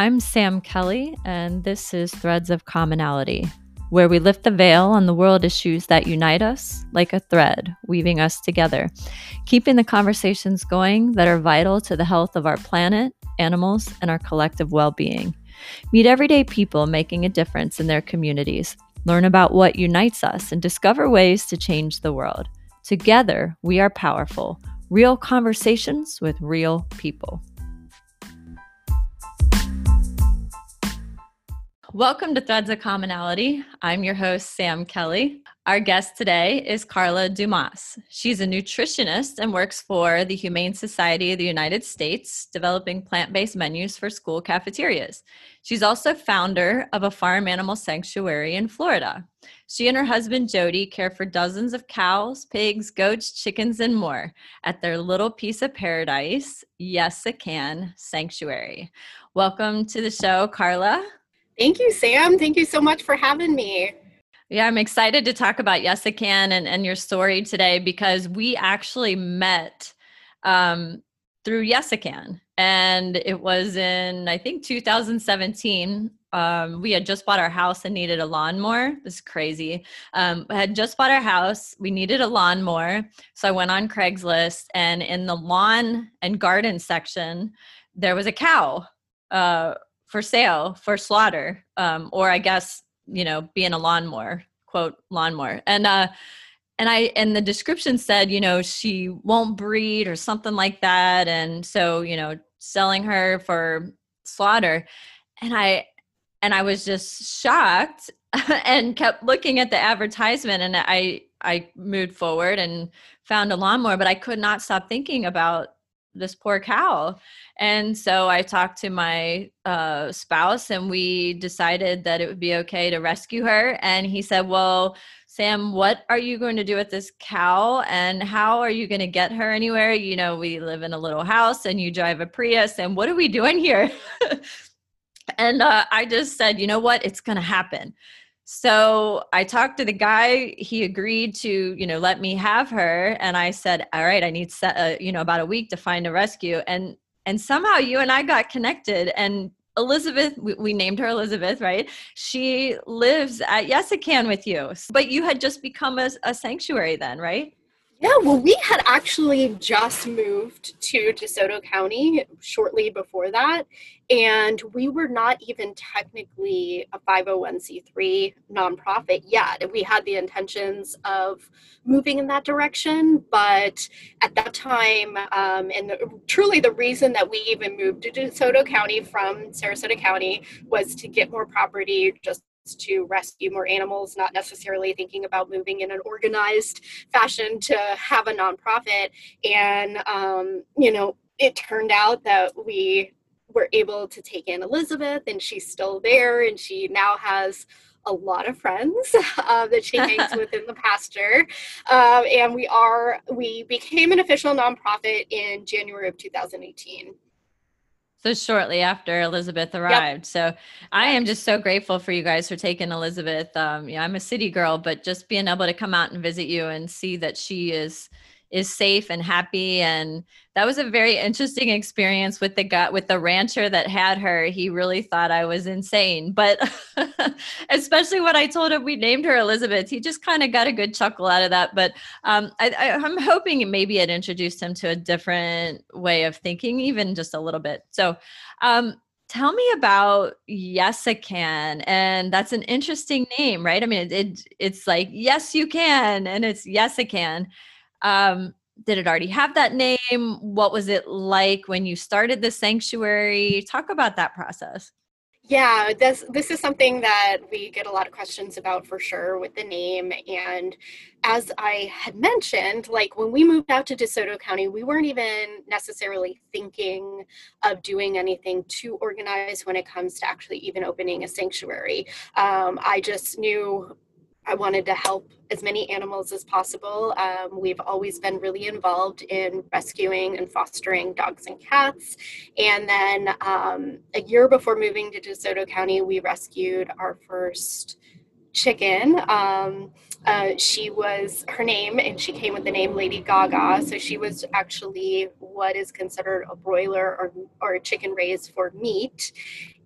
I'm Sam Kelly, and this is Threads of Commonality, where we lift the veil on the world issues that unite us like a thread, weaving us together, keeping the conversations going that are vital to the health of our planet, animals, and our collective well being. Meet everyday people making a difference in their communities, learn about what unites us, and discover ways to change the world. Together, we are powerful. Real conversations with real people. Welcome to Threads of Commonality. I'm your host, Sam Kelly. Our guest today is Carla Dumas. She's a nutritionist and works for the Humane Society of the United States, developing plant based menus for school cafeterias. She's also founder of a farm animal sanctuary in Florida. She and her husband, Jody, care for dozens of cows, pigs, goats, chickens, and more at their little piece of paradise, Yes I Can Sanctuary. Welcome to the show, Carla. Thank you, Sam. Thank you so much for having me. Yeah, I'm excited to talk about Yes I Can and, and your story today because we actually met um, through Yes I Can. And it was in, I think, 2017. Um, we had just bought our house and needed a lawnmower. This is crazy. Um, I had just bought our house. We needed a lawnmower. So I went on Craigslist, and in the lawn and garden section, there was a cow. Uh, for sale for slaughter um, or i guess you know being a lawnmower quote lawnmower. And uh and i and the description said you know she won't breed or something like that. And so you know selling her for slaughter. And i and i was just shocked and kept looking at the advertisement. And i i moved forward and found a lawnmower but i could not stop thinking about this poor cow. And so i talked to my uh, spouse and we decided that it would be okay to rescue her and he said well sam what are you going to do with this cow and how are you going to get her anywhere? You know we live in a little house and you drive a prius and what are we doing here? And uh, i just said you know what? It's going to happen so I talked to the guy. He agreed to, you know, let me have her, and I said, "All right, I need, uh, you know, about a week to find a rescue." And and somehow you and I got connected, and Elizabeth, we, we named her Elizabeth, right? She lives at Yes I Can with you, but you had just become a, a sanctuary then, right? Yeah, well, we had actually just moved to DeSoto County shortly before that, and we were not even technically a 501c3 nonprofit yet. We had the intentions of moving in that direction, but at that time, um, and the, truly the reason that we even moved to DeSoto County from Sarasota County was to get more property just to rescue more animals, not necessarily thinking about moving in an organized fashion to have a nonprofit. And, um, you know, it turned out that we were able to take in Elizabeth, and she's still there, and she now has a lot of friends uh, that she hangs with in the pasture. Um, and we are, we became an official nonprofit in January of 2018. So shortly after Elizabeth arrived. Yep. So I am just so grateful for you guys for taking Elizabeth. Um, yeah, I'm a city girl, but just being able to come out and visit you and see that she is is safe and happy. And that was a very interesting experience with the gut with the rancher that had her. He really thought i was insane. But especially when i told him we named her elizabeth he just kind of got a good chuckle out of that. But um, I, am hoping maybe it introduced him to a different way of thinking even just a little bit. So um, tell me about yes i can and that's an interesting name right? I mean it, it, it's like yes you can and it's yes i can um, did it already have that name? What was it like when you started the sanctuary? Talk about that process. Yeah, this this is something that we get a lot of questions about for sure with the name. And as I had mentioned, like when we moved out to DeSoto County, we weren't even necessarily thinking of doing anything too organized when it comes to actually even opening a sanctuary. Um, I just knew I wanted to help as many animals as possible. Um, we've always been really involved in rescuing and fostering dogs and cats. And then um, a year before moving to DeSoto County, we rescued our first chicken. Um, Uh, she was her name, and she came with the name Lady Gaga. So she was actually what is considered a broiler or, or a chicken raised for meat.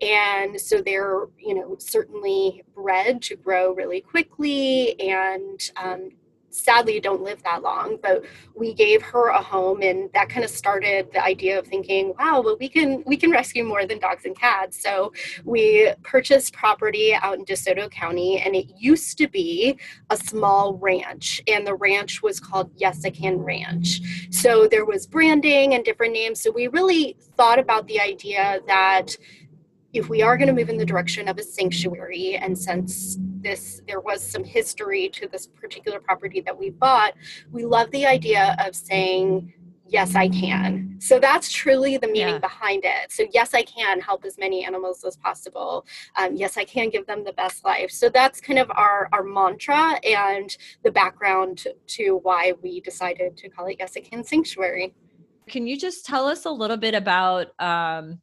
And so they're, you know, certainly bred to grow really quickly and um, sadly don't live that long but we gave her a home and that kind of started the idea of thinking wow well we can we can rescue more than dogs and cats. So we purchased property out in desoto county and it used to be a small ranch and the ranch was called yesican ranch. So there was branding and different names. So we really thought about the idea that if we are going to move in the direction of a sanctuary and since this there was some history to this particular property that we bought we love the idea of saying yes i can. So that's truly the meaning yeah. behind it. So yes i can help as many animals as possible. Um, yes i can give them the best life. So that's kind of our our mantra and the background to why we decided to call it yes i can sanctuary. Can you just tell us a little bit about um,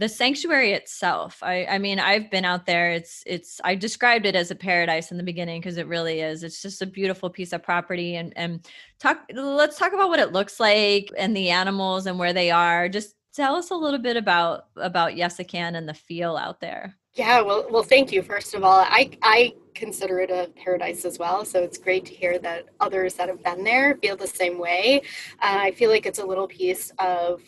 the sanctuary itself I, I mean i've been out there it's it's i described it as a paradise in the beginning because it really is it's just a beautiful piece of property and and talk let's talk about what it looks like and the animals and where they are just tell us a little bit about about yesican and the feel out there. Yeah well well thank you first of all i i consider it a paradise as well so it's great to hear that others that have been there feel the same way. Uh, i feel like it's a little piece of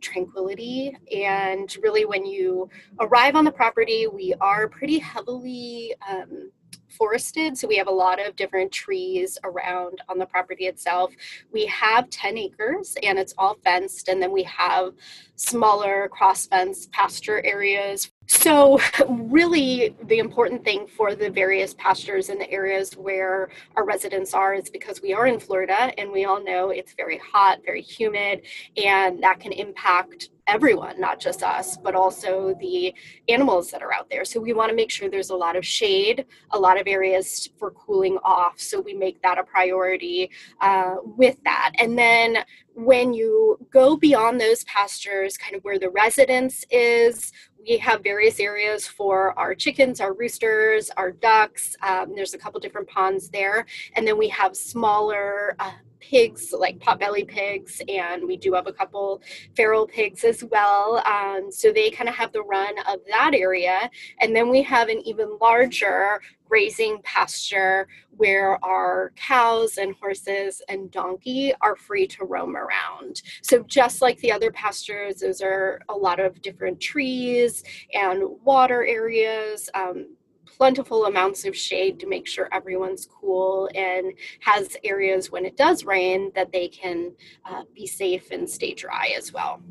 tranquility. And really, when you arrive on the property, we are pretty heavily um, forested. So we have a lot of different trees around on the property itself. We have 10 acres and it's all fenced. And then we have smaller cross fence pasture areas so, really, the important thing for the various pastures in the areas where our residents are is because we are in Florida and we all know it's very hot, very humid, and that can impact everyone, not just us, but also the animals that are out there. So, we want to make sure there's a lot of shade, a lot of areas for cooling off. So, we make that a priority uh, with that. And then when you go beyond those pastures, kind of where the residence is, we have various areas for our chickens, our roosters, our ducks. Um, there's a couple different ponds there. And then we have smaller uh, pigs, like potbelly pigs, and we do have a couple feral pigs as well. Um, so they kind of have the run of that area. And then we have an even larger grazing pasture where our cows and horses and donkey are free to roam around. So, just like the other pastures, those are a lot of different trees and water areas. Um, plentiful amounts of shade to make sure everyone's cool and has areas when it does rain that they can uh, be safe and stay dry as well.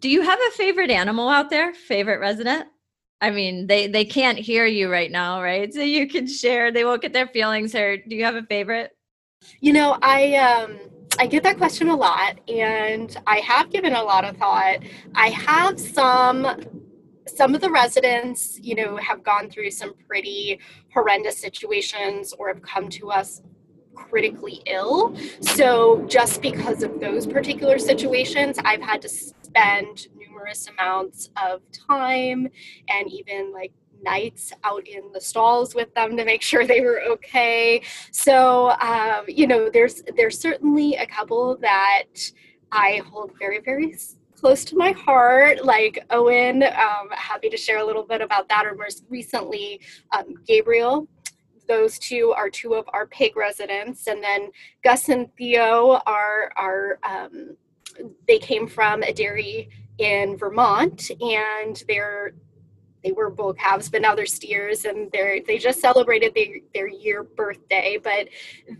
Do you have a favorite animal out there? Favorite resident? I mean, they they can't hear you right now, right? So you can share. They won't get their feelings hurt. Do you have a favorite? You know, I um I get that question a lot and I have given a lot of thought. I have some some of the residents, you know, have gone through some pretty horrendous situations or have come to us critically ill. So just because of those particular situations, I've had to spend numerous amounts of time and even like nights out in the stalls with them to make sure they were okay. So um, you know, there's there's certainly a couple that I hold very very close to my heart, like Owen. Um, happy to share a little bit about that. Or most recently, um, Gabriel. Those two are two of our pig residents, and then Gus and Theo are are um, they came from a dairy in Vermont, and they're they were bull calves, but now they're steers, and they're they just celebrated their, their year birthday. But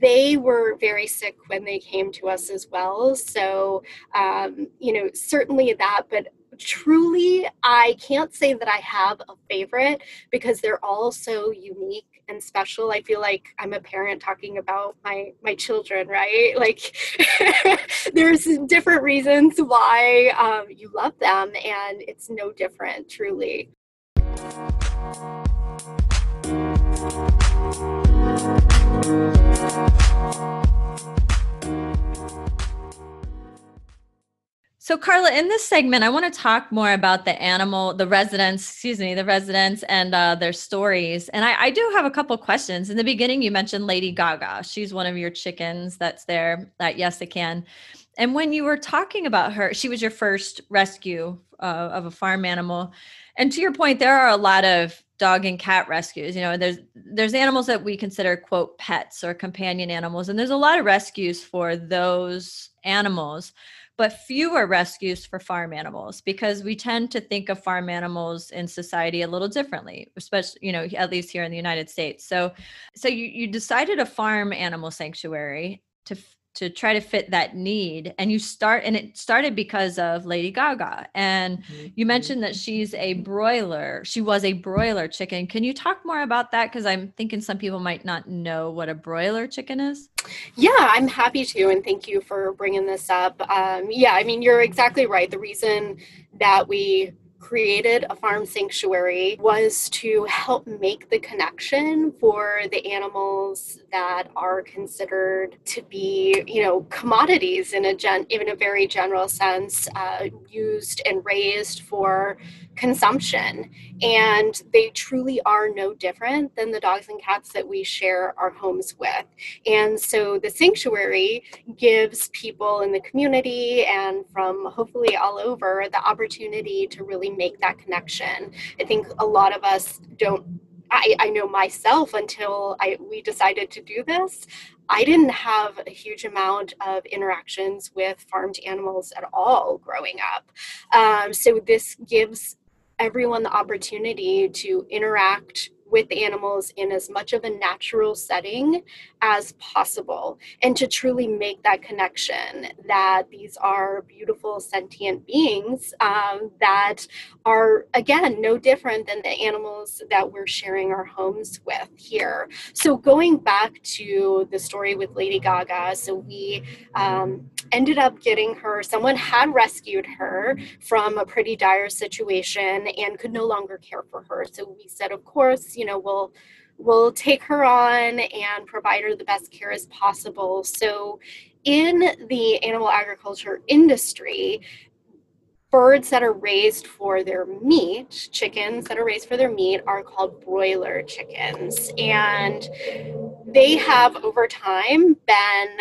they were very sick when they came to us as well. So um, you know, certainly that, but truly i can't say that i have a favorite because they're all so unique and special i feel like i'm a parent talking about my my children right like there's different reasons why um, you love them and it's no different truly So, Carla, in this segment, I want to talk more about the animal, the residents, excuse me, the residents and uh, their stories. And I, I, do have a couple questions. In the beginning, you mentioned Lady Gaga. She's one of your chickens that's there at Yes I Can. And when you were talking about her, she was your first rescue uh, of a farm animal. And to your point, there are a lot of dog and cat rescues. You know, there's there's animals that we consider quote pets or companion animals, and there's a lot of rescues for those animals but fewer rescues for farm animals because we tend to think of farm animals in society a little differently especially you know at least here in the united states so so you, you decided a farm animal sanctuary to to try to fit that need and you start and it started because of lady gaga. And mm-hmm. you mentioned that she's a broiler. She was a broiler chicken. Can you talk more about that? Because i'm thinking some people might not know what a broiler chicken is. Yeah i'm happy to and thank you for bringing this up. Um, yeah i mean you're exactly right. The reason that we created a farm sanctuary was to help make the connection for the animals that are considered to be, you know, commodities in a gen, in a very general sense, uh, used and raised for consumption. And they truly are no different than the dogs and cats that we share our homes with. And so the sanctuary gives people in the community and from hopefully all over the opportunity to really make that connection. I think a lot of us don't I, I, know myself until I we decided to do this. I didn't have a huge amount of interactions with farmed animals at all growing up. Um, so this gives everyone the opportunity to interact with animals in as much of a natural setting as possible and to truly make that connection that these are beautiful sentient beings um, that are again no different than the animals that we're sharing our homes with here. So going back to the story with lady gaga so we um, ended up getting her someone had rescued her from a pretty dire situation and could no longer care for her. So we said of course you know we'll we'll take her on and provide her the best care as possible. So, in the animal agriculture industry, birds that are raised for their meat, chickens that are raised for their meat, are called broiler chickens. And they have over time been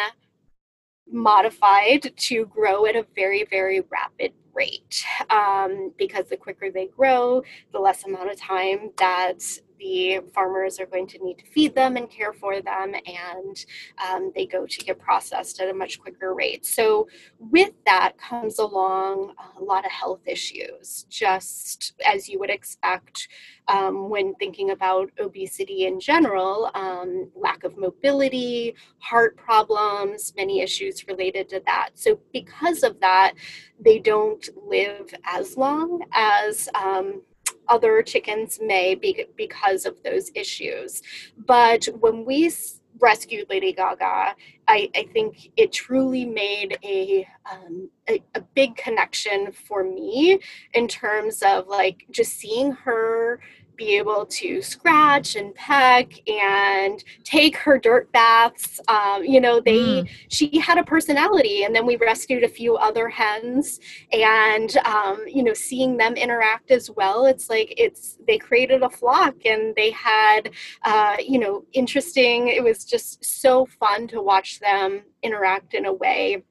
modified to grow at a very, very rapid rate um, because the quicker they grow, the less amount of time that the farmers are going to need to feed them and care for them, and um, they go to get processed at a much quicker rate. So, with that comes along a lot of health issues, just as you would expect um, when thinking about obesity in general um, lack of mobility, heart problems, many issues related to that. So, because of that, they don't live as long as um, other chickens may be because of those issues. But when we rescued Lady Gaga, I, I think it truly made a, um, a, a big connection for me in terms of like just seeing her be able to scratch and peck and take her dirt baths. Um, you know, they mm. she had a personality, and then we rescued a few other hens, and um, you know, seeing them interact as well. It's like it's they created a flock, and they had uh, you know interesting. It was just so fun to watch them interact in a way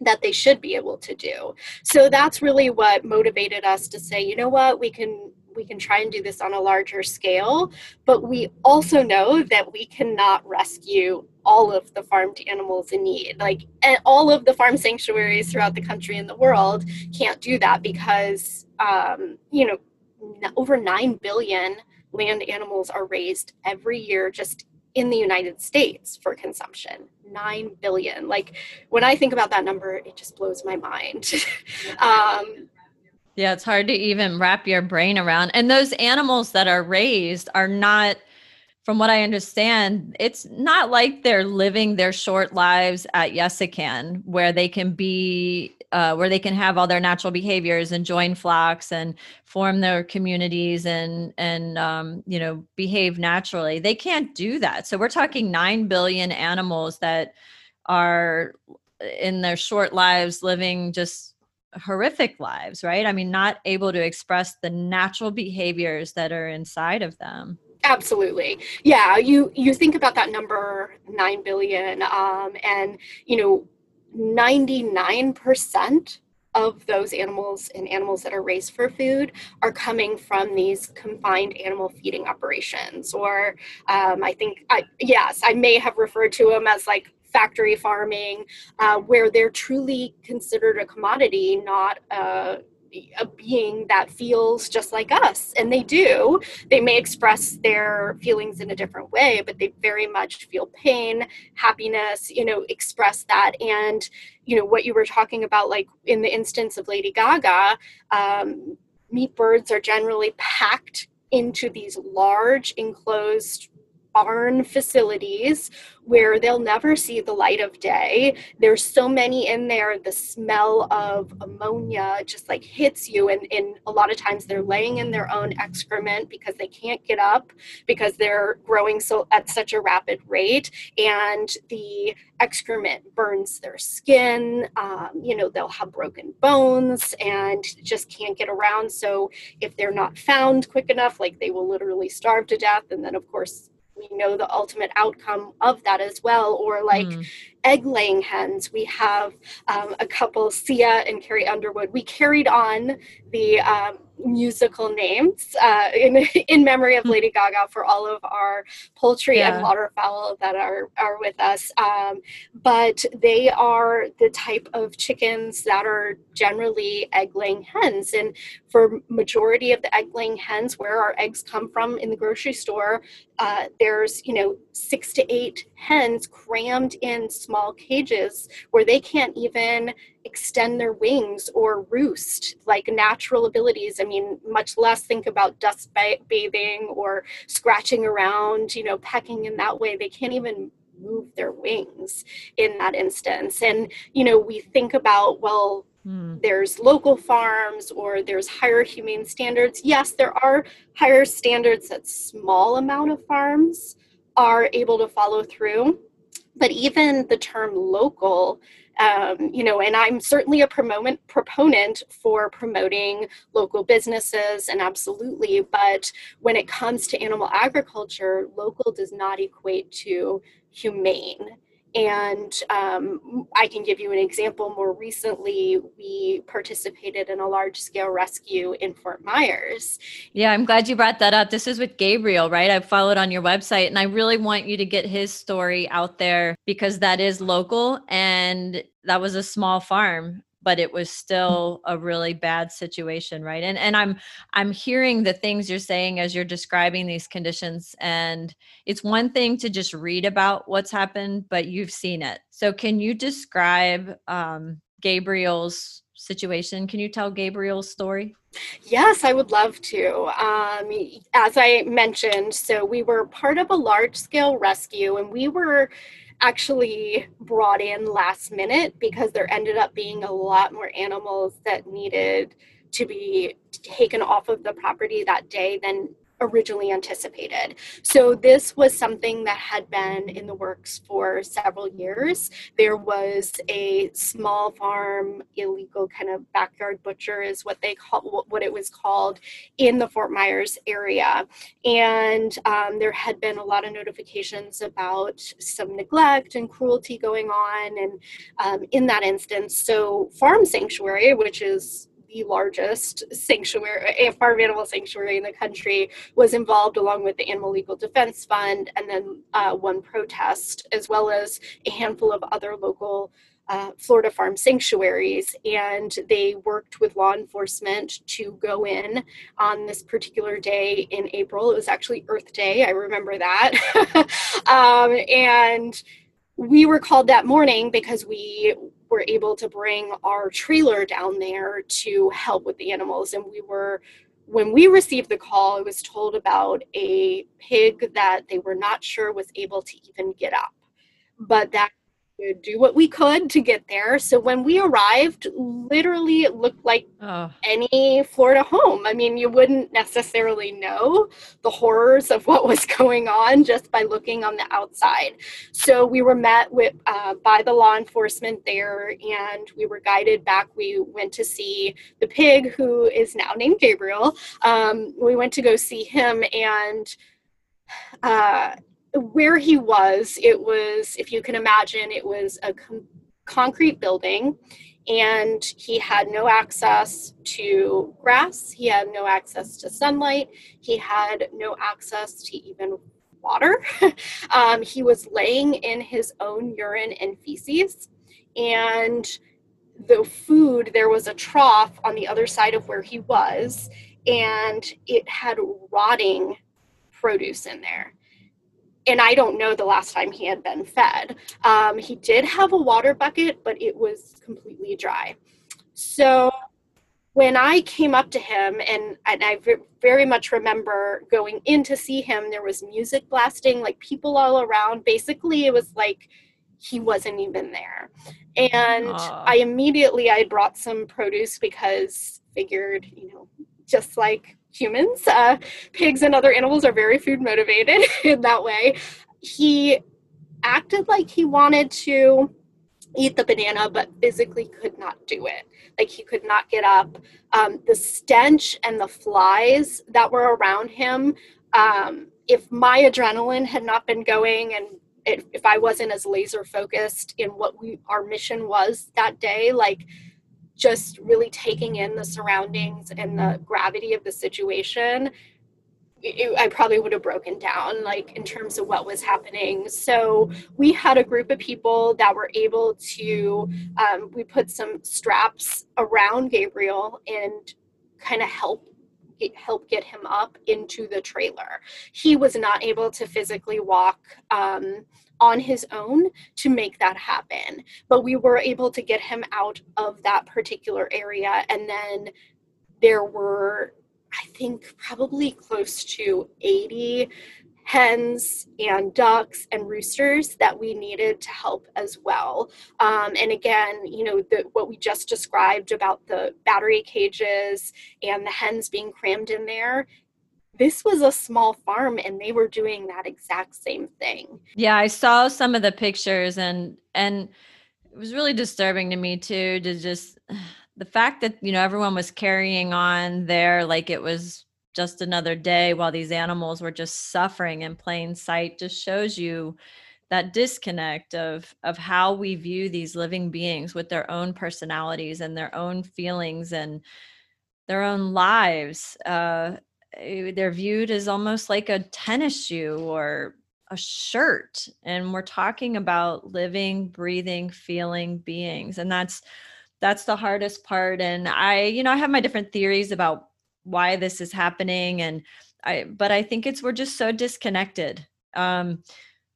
that they should be able to do. So that's really what motivated us to say, you know what, we can we can try and do this on a larger scale, but we also know that we cannot rescue all of the farmed animals in need. Like all of the farm sanctuaries throughout the country and the world can't do that because um, you know over 9 billion land animals are raised every year just in the United States for consumption. 9 billion. Like when I think about that number, it just blows my mind. um, yeah, it's hard to even wrap your brain around. And those animals that are raised are not, from what I understand, it's not like they're living their short lives at Yesican, where they can be, uh, where they can have all their natural behaviors and join flocks and form their communities and and um, you know behave naturally. They can't do that. So we're talking nine billion animals that are in their short lives living just horrific lives, right? I mean, not able to express the natural behaviors that are inside of them. Absolutely. Yeah, you you think about that number 9 billion um and you know 99% of those animals and animals that are raised for food are coming from these confined animal feeding operations or um, i think I, yes i may have referred to them as like factory farming uh, where they're truly considered a commodity not a a being that feels just like us. And they do. They may express their feelings in a different way but they very much feel pain happiness you know express that. And you know what you were talking about like in the instance of lady gaga um, meat birds are generally packed into these large enclosed barn facilities where they'll never see the light of day. There's so many in there, the smell of ammonia just like hits you. And, and a lot of times they're laying in their own excrement because they can't get up because they're growing so at such a rapid rate. And the excrement burns their skin. Um, you know, they'll have broken bones and just can't get around. So if they're not found quick enough, like they will literally starve to death. And then, of course, we know the ultimate outcome of that as well or like mm. Egg laying hens we have um, a couple sia and carrie underwood we carried on the um, musical names uh, in, in memory of. Lady Gaga for all of our poultry yeah. and waterfowl that are, are with us. Um, but they are the type of chickens that are generally egg laying hens. And for majority of the egg laying hens, where our eggs come from in the grocery store, uh, there's, you know, six to eight hens crammed in small cages where they can't even extend their wings or roost like natural abilities. I mean, much less think about dust bathing or scratching around, you know, pecking in that way. They can't even move their wings in that instance. And, you know, we think about, well, Mm. There's local farms or there's higher humane standards. Yes, there are higher standards at small amount of farms are able to follow through. But even the term local, um, you know, and I'm certainly a proponent proponent for promoting local businesses and absolutely, but when it comes to animal agriculture, local does not equate to humane. And um, I can give you an example. More recently, we participated in a large scale rescue in Fort Myers. Yeah, I'm glad you brought that up. This is with Gabriel, right? I've followed on your website, and I really want you to get his story out there because that is local and that was a small farm but it was still a really bad situation right? And and i'm i'm hearing the things you're saying as you're describing these conditions and it's one thing to just read about what's happened but you've seen it. So can you describe um, gabriel's situation? Can you tell gabriel's story? Yes, I would love to. Um, as I mentioned, so we were part of a large scale rescue and we were actually brought in last minute because there ended up being a lot more animals that needed to be taken off of the property that day than originally anticipated. So this was something that had been in the works for several years. There was a small farm illegal kind of backyard butcher is what they call what it was called in the Fort Myers area. And um, there had been a lot of notifications about some neglect and cruelty going on and um, in that instance. So Farm Sanctuary, which is the largest sanctuary, farm animal sanctuary in the country, was involved along with the Animal Legal Defense Fund and then uh, one protest, as well as a handful of other local uh, Florida farm sanctuaries, and they worked with law enforcement to go in on this particular day in April. It was actually Earth Day, I remember that. um, and we were called that morning because we were able to bring our trailer down there to help with the animals. And we were, when we received the call, I was told about a pig that they were not sure was able to even get up, but that do what we could to get there. So when we arrived, literally it looked like oh. any Florida home. I mean, you wouldn't necessarily know the horrors of what was going on just by looking on the outside. So we were met with uh, by the law enforcement there, and we were guided back. We went to see the pig, who is now named Gabriel. Um, we went to go see him, and uh, where he was, it was, if you can imagine, it was a con- concrete building and he had no access to grass. He had no access to sunlight. He had no access to even water. um, he was laying in his own urine and feces. And the food, there was a trough on the other side of where he was, and it had rotting produce in there and I don't know the last time he had been fed. Um, he did have a water bucket, but it was completely dry. So when I came up to him, and, and I very much remember going in to see him, there was music blasting, like people all around. Basically, it was like he wasn't even there. And Aww. I immediately I brought some produce because figured, you know, just like humans. Uh, pigs and other animals are very food motivated in that way. He acted like he wanted to eat the banana, but physically could not do it. Like he could not get up. Um, the stench and the flies that were around him. Um, if my adrenaline had not been going and if I wasn't as laser focused in what we our mission was that day, like just really taking in the surroundings and the gravity of the situation it, I probably would have broken down, like in terms of what was happening. So we had a group of people that were able to. Um, we put some straps around Gabriel and kind of help help get him up into the trailer. He was not able to physically walk. Um, on his own to make that happen. But we were able to get him out of that particular area. And then there were, I think, probably close to 80 hens and ducks and roosters that we needed to help as well. Um, and again, you know, the, what we just described about the battery cages and the hens being crammed in there this was a small farm and they were doing that exact same thing. Yeah, I saw some of the pictures and and it was really disturbing to me too to just the fact that you know everyone was carrying on there like it was just another day while these animals were just suffering in plain sight just shows you that disconnect of of how we view these living beings with their own personalities and their own feelings and their own lives uh, they're viewed as almost like a tennis shoe or a shirt. And we're talking about living breathing feeling beings. And that's that's the hardest part. And i you know i have my different theories about why this is happening. And i but i think it's we're just so disconnected. Um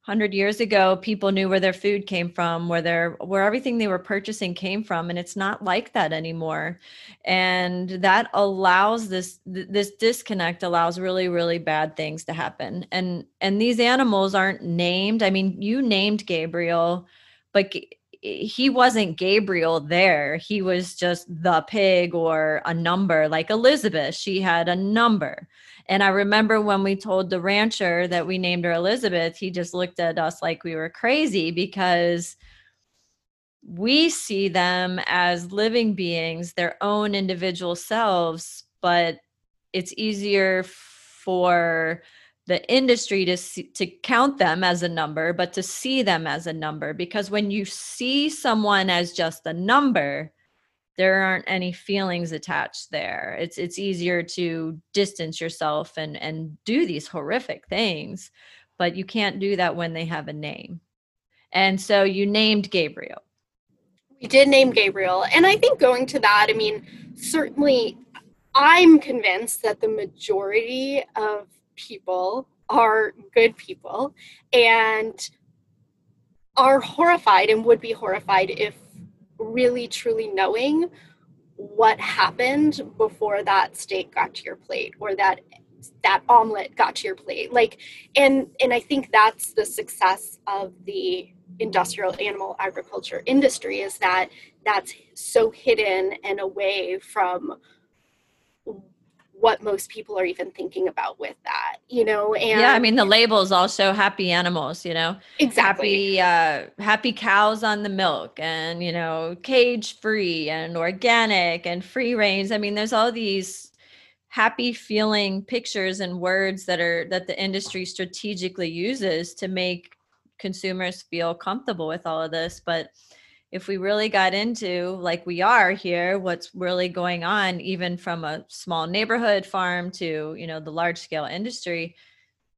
100 years ago people knew where their food came from where their where everything they were purchasing came from and it's not like that anymore. And that allows this this disconnect allows really really bad things to happen. And and these animals aren't named i mean you named gabriel but he wasn't Gabriel there. He was just the pig or a number, like Elizabeth. She had a number. And I remember when we told the rancher that we named her Elizabeth, he just looked at us like we were crazy because we see them as living beings, their own individual selves, but it's easier for the industry to see, to count them as a number but to see them as a number. Because when you see someone as just a number there aren't any feelings attached there. It's it's easier to distance yourself and and do these horrific things but you can't do that when they have a name. And so you named gabriel. We did name gabriel and i think going to that i mean certainly i'm convinced that the majority of people are good people and are horrified and would be horrified if really truly knowing what happened before that steak got to your plate or that that omelet got to your plate. Like and and i think that's the success of the industrial animal agriculture industry is that that's so hidden and away from what most people are even thinking about with that you know and yeah i mean the labels all show happy animals you know? Exactly. Happy uh happy cows on the milk and you know cage free and organic and free range. I mean there's all these happy feeling pictures and words that are that the industry strategically uses to make consumers feel comfortable with all of this but if we really got into like we are here what's really going on even from a small neighborhood farm to you know the large scale industry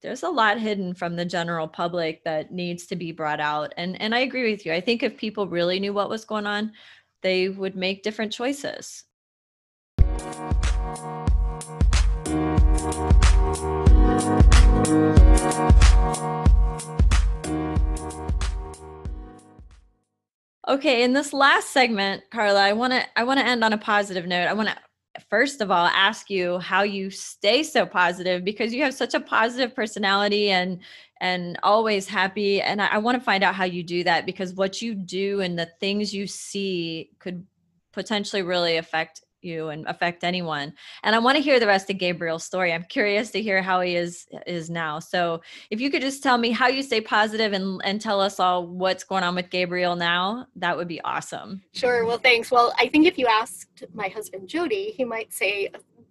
there's a lot hidden from the general public that needs to be brought out. And and i agree with you. I think if people really knew what was going on they would make different choices Okay, in this last segment, Carla, I want to I want to end on a positive note. I want to first of all ask you how you stay so positive because you have such a positive personality and and always happy and I, I want to find out how you do that because what you do and the things you see could potentially really affect you and affect anyone. And I want to hear the rest of Gabriel's story. I'm curious to hear how he is is now. So if you could just tell me how you stay positive and and tell us all what's going on with Gabriel now, that would be awesome. Sure. Well, thanks. Well, I think if you asked my husband Jody, he might say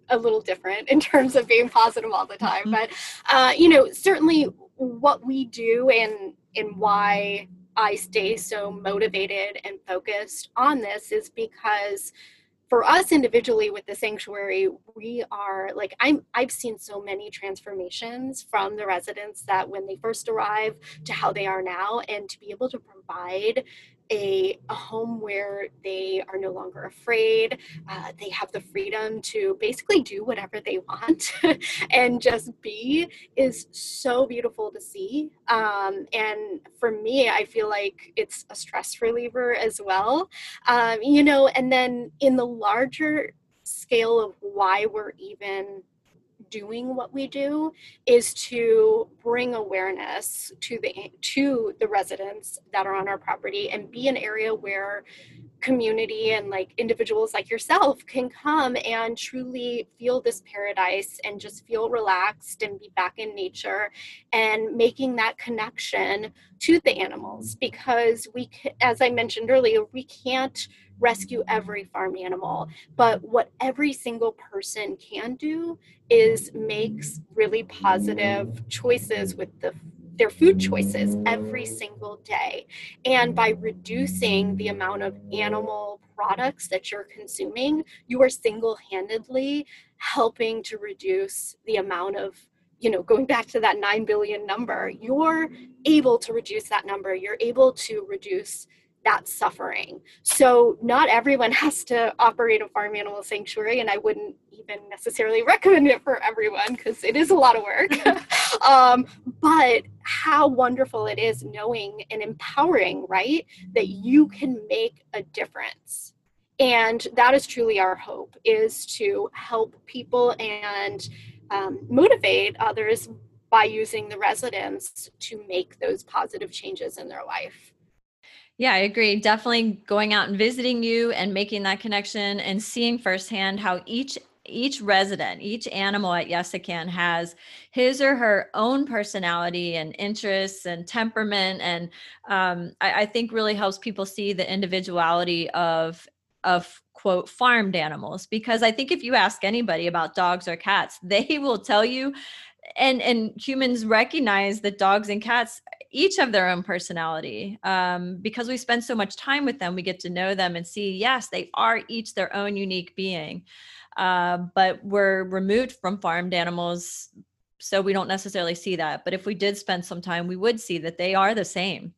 a little different in terms of being positive all the time. Mm-hmm. But uh, you know, certainly what we do and and why I stay so motivated and focused on this is because for us individually with the sanctuary we are like i'm i've seen so many transformations from the residents that when they first arrive to how they are now and to be able to provide a, a home where they are no longer afraid. Uh, they have the freedom to basically do whatever they want and just be is so beautiful to see. Um, and for me, I feel like it's a stress reliever as well. Um, you know, and then in the larger scale of why we're even doing what we do is to bring awareness to the to the residents that are on our property and be an area where community and like individuals like yourself can come and truly feel this paradise and just feel relaxed and be back in nature and making that connection to the animals. Because we as i mentioned earlier we can't rescue every farm animal. But what every single person can do is makes really positive choices with the their food choices every single day. And by reducing the amount of animal products that you're consuming, you are single handedly helping to reduce the amount of you know going back to that 9 billion number you're able to reduce that number you're able to reduce that suffering. So not everyone has to operate a farm animal sanctuary, and I wouldn't even necessarily recommend it for everyone because it is a lot of work. um, but how wonderful it is knowing and empowering, right, that you can make a difference. And that is truly our hope is to help people and um, motivate others by using the residents to make those positive changes in their life. Yeah, I agree. Definitely going out and visiting you and making that connection and seeing firsthand how each each resident, each animal at Yes I Can has his or her own personality and interests and temperament, and um, I, I think really helps people see the individuality of of quote farmed animals. Because I think if you ask anybody about dogs or cats, they will tell you and and humans recognize that dogs and cats each have their own personality. Um, because we spend so much time with them we get to know them and see yes they are each their own unique being. Uh, but we're removed from farmed animals so we don't necessarily see that. But if we did spend some time we would see that they are the same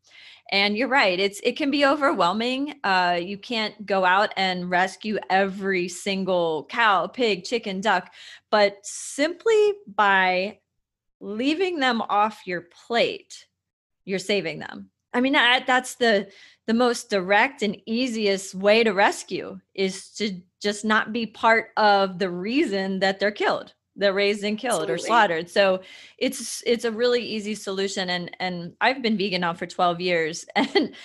and you're right it's it can be overwhelming uh, you can't go out and rescue every single cow pig chicken duck but simply by leaving them off your plate you're saving them. I mean that, that's the the most direct and easiest way to rescue is to just not be part of the reason that they're killed they're raised and killed Absolutely. or slaughtered so it's it's a really easy solution and and i've been vegan now for 12 years and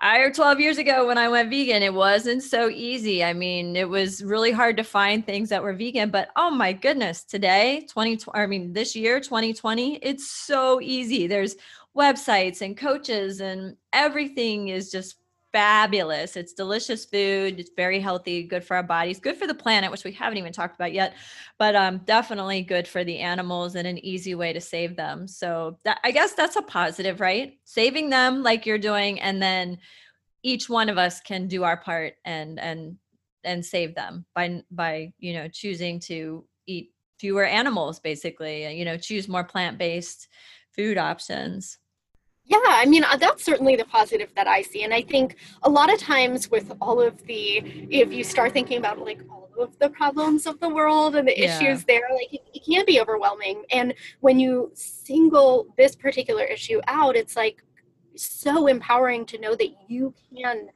I 12 years ago when I went vegan, it wasn't so easy. I mean, it was really hard to find things that were vegan, but oh my goodness, today, 2020, I mean, this year, 2020, it's so easy. There's websites and coaches and everything is just fabulous. It's delicious food. It's very healthy, good for our bodies, good for the planet, which we haven't even talked about yet, but um, definitely good for the animals and an easy way to save them. So that, I guess that's a positive, right? Saving them like you're doing, and then each one of us can do our part and and and save them by by you know choosing to eat fewer animals basically you know choose more plant-based food options yeah, I mean, uh, that's certainly the positive that I see. And I think a lot of times with all of the, if you start thinking about like all of the problems of the world and the yeah. issues there, like it, it can be overwhelming. And when you single this particular issue out, it's like so empowering to know that you can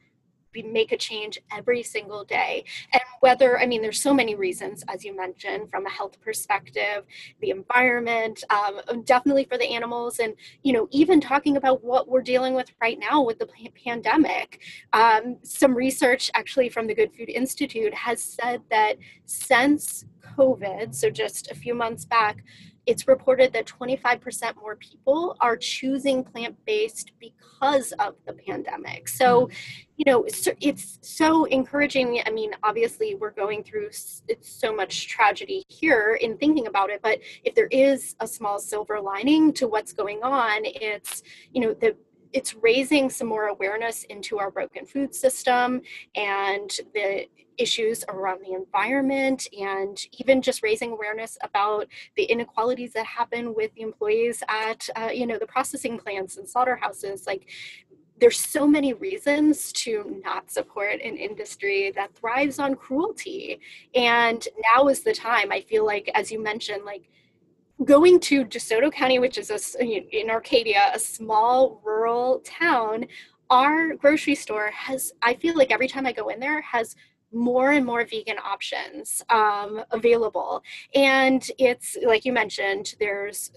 make a change every single day. And whether, I mean, there's so many reasons, as you mentioned, from a health perspective, the environment, um, definitely for the animals, and, you know, even talking about what we're dealing with right now with the pandemic. Um, some research actually from the Good Food Institute has said that since COVID, so just a few months back, it's reported that 25% more people are choosing plant based because of the pandemic. So, mm. you know, it's, it's, so encouraging. I mean, obviously, we're going through it's so much tragedy here in thinking about it, but if there is a small silver lining to what's going on, it's, you know, the it's raising some more awareness into our broken food system and the issues around the environment and even just raising awareness about the inequalities that happen with the employees at uh, you know the processing plants and slaughterhouses. Like there's so many reasons to not support an industry that thrives on cruelty. And now is the time i feel like as you mentioned like going to DeSoto County, which is a, in Arcadia, a small rural town, our grocery store has, I feel like every time I go in there, has more and more vegan options um, available. And it's like you mentioned, there's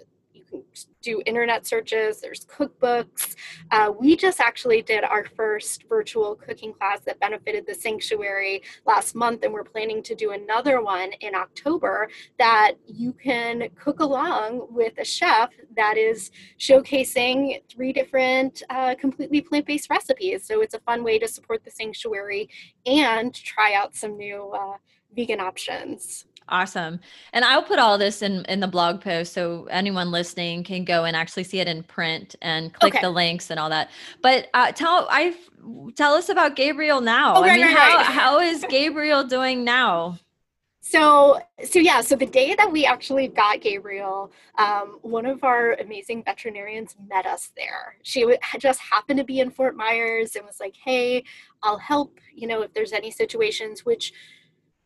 do internet searches, there's cookbooks. Uh, we just actually did our first virtual cooking class that benefited the sanctuary last month, and we're planning to do another one in October that you can cook along with a chef that is showcasing three different uh, completely plant based recipes. So it's a fun way to support the sanctuary and try out some new uh, vegan options. Awesome. And I'll put all this in in the blog post so anyone listening can go and actually see it in print and click okay. the links and all that. But uh, tell I tell us about Gabriel now. Oh, right, I mean, right, how right. how is Gabriel doing now? So, so yeah, so the day that we actually got Gabriel, um, one of our amazing veterinarians met us there. She w- just happened to be in Fort Myers and was like, "Hey, I'll help. You know, if there's any situations." Which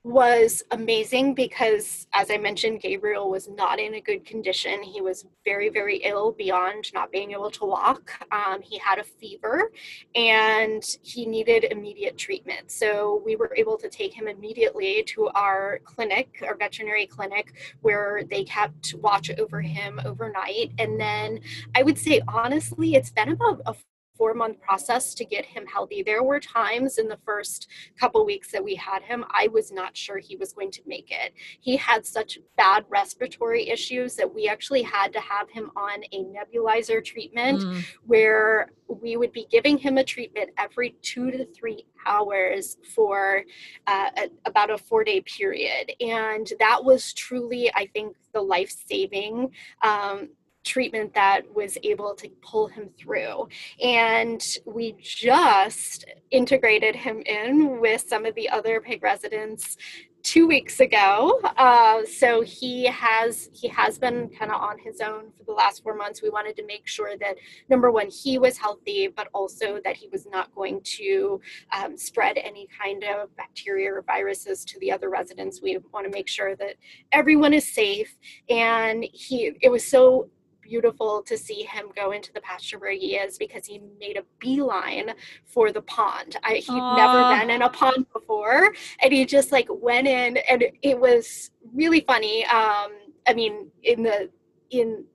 was amazing because, as I mentioned, Gabriel was not in a good condition. He was very, very ill beyond not being able to walk. Um, he had a fever and he needed immediate treatment. So we were able to take him immediately to our clinic, our veterinary clinic, where they kept watch over him overnight. And then I would say, honestly, it's been about a four month process to get him healthy. There were times in the first couple weeks that we had him, I was not sure he was going to make it. He had such bad respiratory issues that we actually had to have him on a nebulizer treatment mm. where we would be giving him a treatment every two to three hours for uh, a, about a four day period. And that was truly, I think, the life saving. Um, treatment that was able to pull him through. And we just integrated him in with some of the other pig residents two weeks ago. Uh, so he has he has been kind of on his own for the last four months. We wanted to make sure that number one he was healthy, but also that he was not going to um, spread any kind of bacteria or viruses to the other residents. We want to make sure that everyone is safe. And he it was so beautiful to see him go into the pasture where he is because he made a beeline for the pond. I, he'd Aww. never been in a pond before, and he just like went in, and it was really funny. Um, I mean, in the in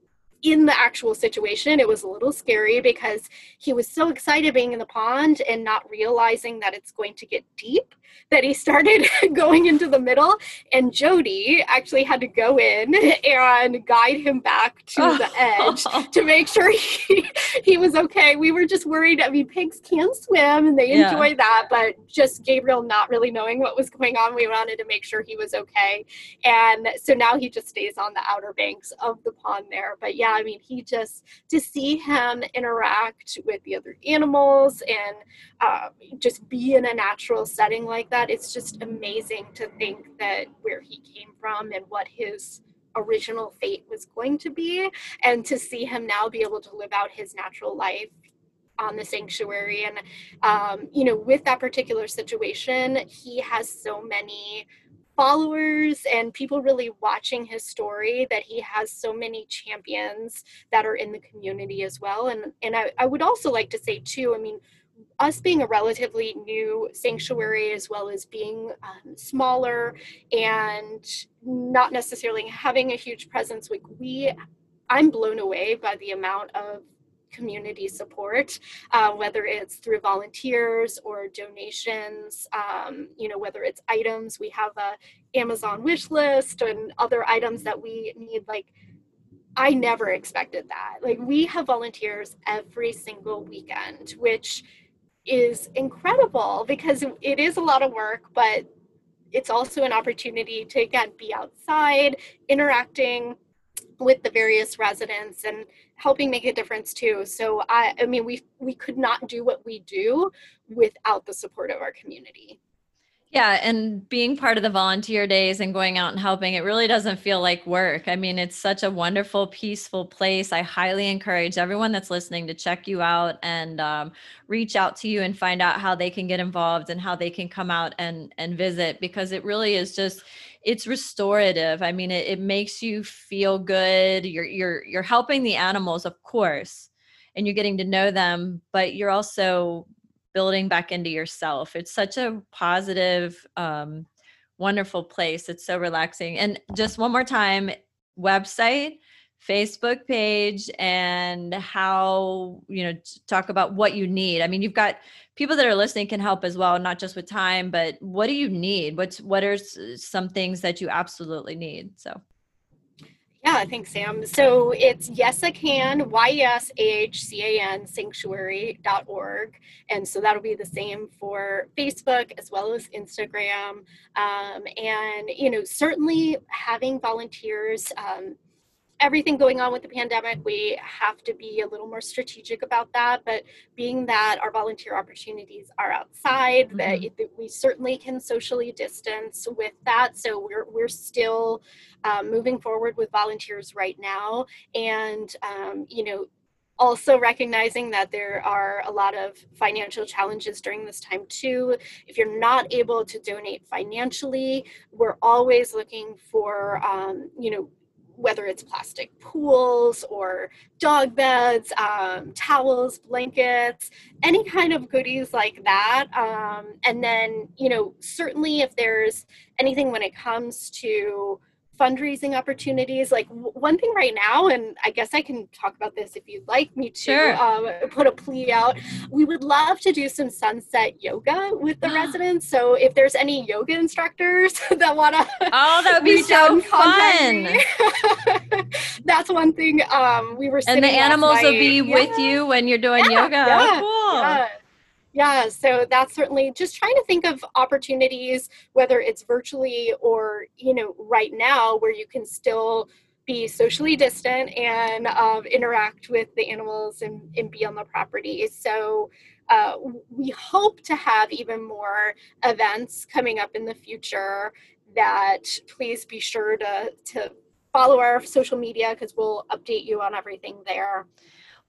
in the actual situation, it was a little scary because he was so excited being in the pond and not realizing that it's going to get deep that he started going into the middle. And Jody actually had to go in and guide him back to oh. the edge to make sure he, he was okay. We were just worried. I mean, pigs can swim and they yeah. enjoy that, but just Gabriel not really knowing what was going on, we wanted to make sure he was okay. And so now he just stays on the outer banks of the pond there. But yeah, I mean, he just to see him interact with the other animals and uh, just be in a natural setting like that, it's just amazing to think that where he came from and what his original fate was going to be, and to see him now be able to live out his natural life on the sanctuary and um, you know with that particular situation he has so many followers and people really watching his story that he has so many champions that are in the community as well. And and I, I would also like to say too i mean us being a relatively new sanctuary as well as being um, smaller and not necessarily having a huge presence like we i'm blown away by the amount of community support, uh, whether it's through volunteers or donations, um, you know, whether it's items, we have a Amazon wish list and other items that we need, like, I never expected that. Like, we have volunteers every single weekend, which is incredible because it is a lot of work, but it's also an opportunity to, again, be outside, interacting with the various residents and helping make a difference too. So I, I mean, we we could not do what we do without the support of our community. Yeah, and being part of the volunteer days and going out and helping, it really doesn't feel like work. I mean, it's such a wonderful, peaceful place. I highly encourage everyone that's listening to check you out and um, reach out to you and find out how they can get involved and how they can come out and and visit because it really is just it's restorative. I mean, it, it makes you feel good. You're you're you're helping the animals, of course, and you're getting to know them, but you're also building back into yourself. It's such a positive, um, wonderful place. It's so relaxing. And just one more time, website Facebook page and how, you know, talk about what you need. I mean, you've got people that are listening can help as well, not just with time, but what do you need? What's what are some things that you absolutely need? So yeah, thanks, Sam. So it's yes, I can, Y-E-S-A-H-C-A-N, sanctuary.org. And so that'll be the same for Facebook as well as Instagram. Um, and, you know, certainly having volunteers, um, everything going on with the pandemic, we have to be a little more strategic about that. But being that our volunteer opportunities are outside, mm-hmm. that, that, we certainly can socially distance with that. So we're we're still um, moving forward with volunteers right now, and um, you know also recognizing that there are a lot of financial challenges during this time too if you're not able to donate financially we're always looking for um, you know whether it's plastic pools or dog beds, um, towels, blankets, any kind of goodies like that. Um, and then, you know, certainly if there's anything when it comes to fundraising opportunities. Like w- one thing right now, and I guess I can talk about this if you'd like me to sure. um, put a plea out. We would love to do some sunset yoga with the residents. So if there's any yoga instructors that want to, oh, that would be so fun. That's one thing. Um, we were and the animals will be yeah. with you when you're doing yeah, yoga. Yeah, oh, cool. Yeah. So that's certainly just trying to think of opportunities, whether it's virtually or, you know, right now where you can still be socially distant and um, interact with the animals and, and be on the property. So uh, we hope to have even more events coming up in the future that please be sure to, to follow our social media because we'll update you on everything there.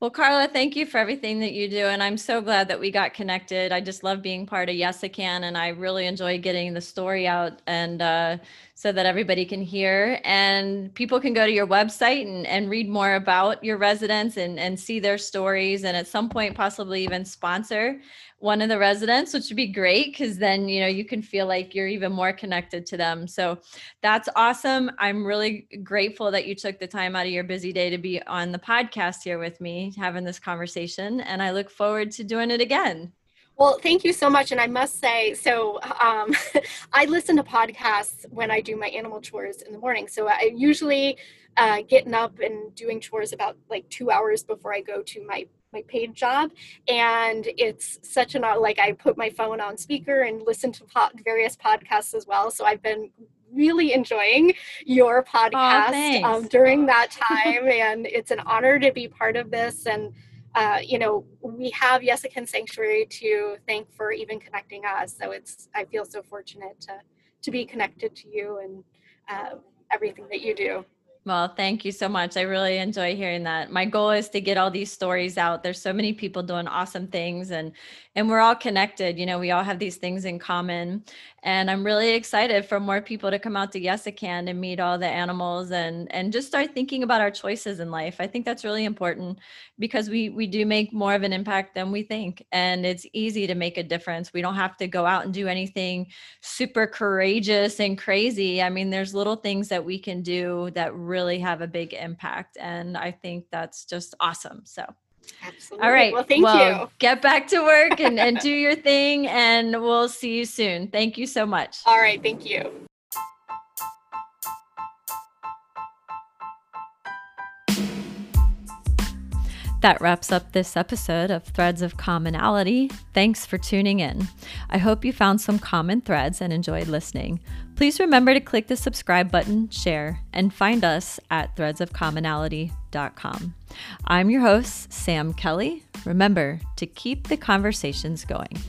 Well, Carla, thank you for everything that you do. And I'm so glad that we got connected. I just love being part of Yes I Can. And I really enjoy getting the story out and uh, so that everybody can hear. And people can go to your website and, and read more about your residents and, and see their stories. And at some point, possibly even sponsor one of the residents, which would be great because then you know you can feel like you're even more connected to them. So that's awesome. I'm really grateful that you took the time out of your busy day to be on the podcast here with me, having this conversation, and I look forward to doing it again. Well, thank you so much. And I must say, so um, I listen to podcasts when I do my animal chores in the morning. So I usually uh, getting up and doing chores about like two hours before I go to my my paid job and it's such an like i put my phone on speaker and listen to po- various podcasts as well so i've been really enjoying your podcast oh, um, during that time and it's an honor to be part of this and uh, you know, we have Yes I Can Sanctuary to thank for even connecting us. So it's, I feel so fortunate to, to be connected to you and uh, everything that you do. Well, thank you so much. I really enjoy hearing that. My goal is to get all these stories out. There's so many people doing awesome things and and we're all connected. You know, we all have these things in common. And I'm really excited for more people to come out to Yes I Can and meet all the animals and and just start thinking about our choices in life. I think that's really important because we we do make more of an impact than we think. And it's easy to make a difference. We don't have to go out and do anything super courageous and crazy. I mean, there's little things that we can do that really have a big impact. And I think that's just awesome. So Absolutely. All right. Well, thank well, you. Get back to work and, and do your thing, and we'll see you soon. Thank you so much. All right. Thank you. That wraps up this episode of Threads of Commonality. Thanks for tuning in. I hope you found some common threads and enjoyed listening. Please remember to click the subscribe button, share, and find us at threadsofcommonality.com. I'm your host, Sam Kelly. Remember to keep the conversations going.